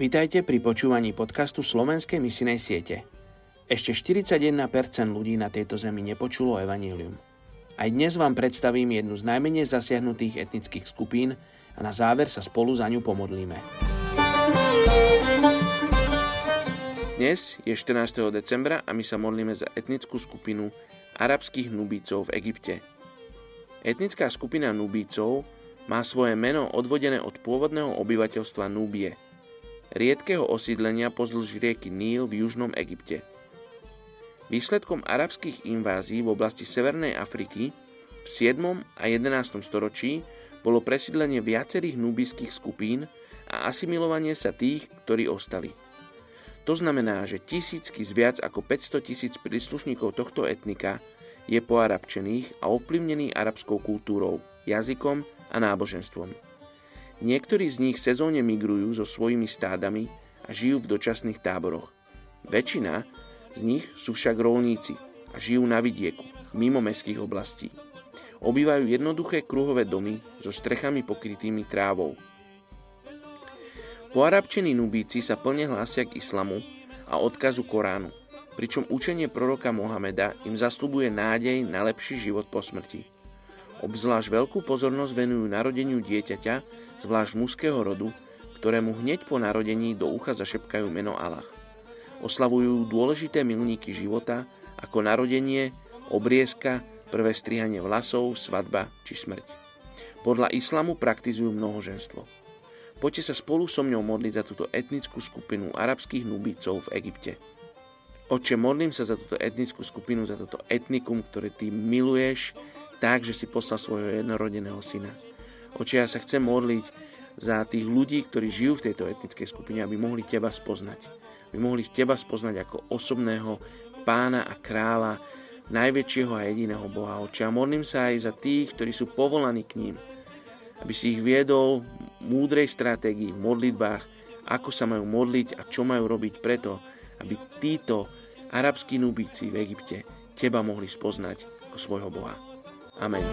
Vítajte pri počúvaní podcastu Slovenskej misinej siete. Ešte 41% ľudí na tejto zemi nepočulo evanílium. Aj dnes vám predstavím jednu z najmenej zasiahnutých etnických skupín a na záver sa spolu za ňu pomodlíme. Dnes je 14. decembra a my sa modlíme za etnickú skupinu arabských nubícov v Egypte. Etnická skupina nubícov má svoje meno odvodené od pôvodného obyvateľstva Núbie, riedkeho osídlenia pozdĺž rieky Níl v južnom Egypte. Výsledkom arabských invázií v oblasti Severnej Afriky v 7. a 11. storočí bolo presídlenie viacerých núbyských skupín a asimilovanie sa tých, ktorí ostali. To znamená, že tisícky z viac ako 500 tisíc príslušníkov tohto etnika je poarabčených a ovplyvnených arabskou kultúrou, jazykom a náboženstvom. Niektorí z nich sezóne migrujú so svojimi stádami a žijú v dočasných táboroch. Väčšina z nich sú však rolníci a žijú na vidieku, mimo mestských oblastí. Obývajú jednoduché kruhové domy so strechami pokrytými trávou. Poarabčení nubíci sa plne hlásia k islamu a odkazu Koránu, pričom učenie proroka Mohameda im zaslubuje nádej na lepší život po smrti. Obzvlášť veľkú pozornosť venujú narodeniu dieťaťa, zvlášť mužského rodu, ktorému hneď po narodení do ucha zašepkajú meno Allah. Oslavujú dôležité milníky života, ako narodenie, obriezka, prvé strihanie vlasov, svadba či smrť. Podľa islamu praktizujú mnohoženstvo. Poďte sa spolu so mňou modliť za túto etnickú skupinu arabských nubícov v Egypte. Oče, modlím sa za túto etnickú skupinu, za toto etnikum, ktoré ty miluješ, tak, že si poslal svojho jednorodeného syna. Oče, ja sa chcem modliť za tých ľudí, ktorí žijú v tejto etnickej skupine, aby mohli teba spoznať. Aby mohli teba spoznať ako osobného pána a kráľa, najväčšieho a jediného Boha. Oče, a modlím sa aj za tých, ktorí sú povolaní k ním. Aby si ich viedol v múdrej stratégii, v modlitbách, ako sa majú modliť a čo majú robiť preto, aby títo arabskí nubíci v Egypte teba mohli spoznať ako svojho Boha. Amén.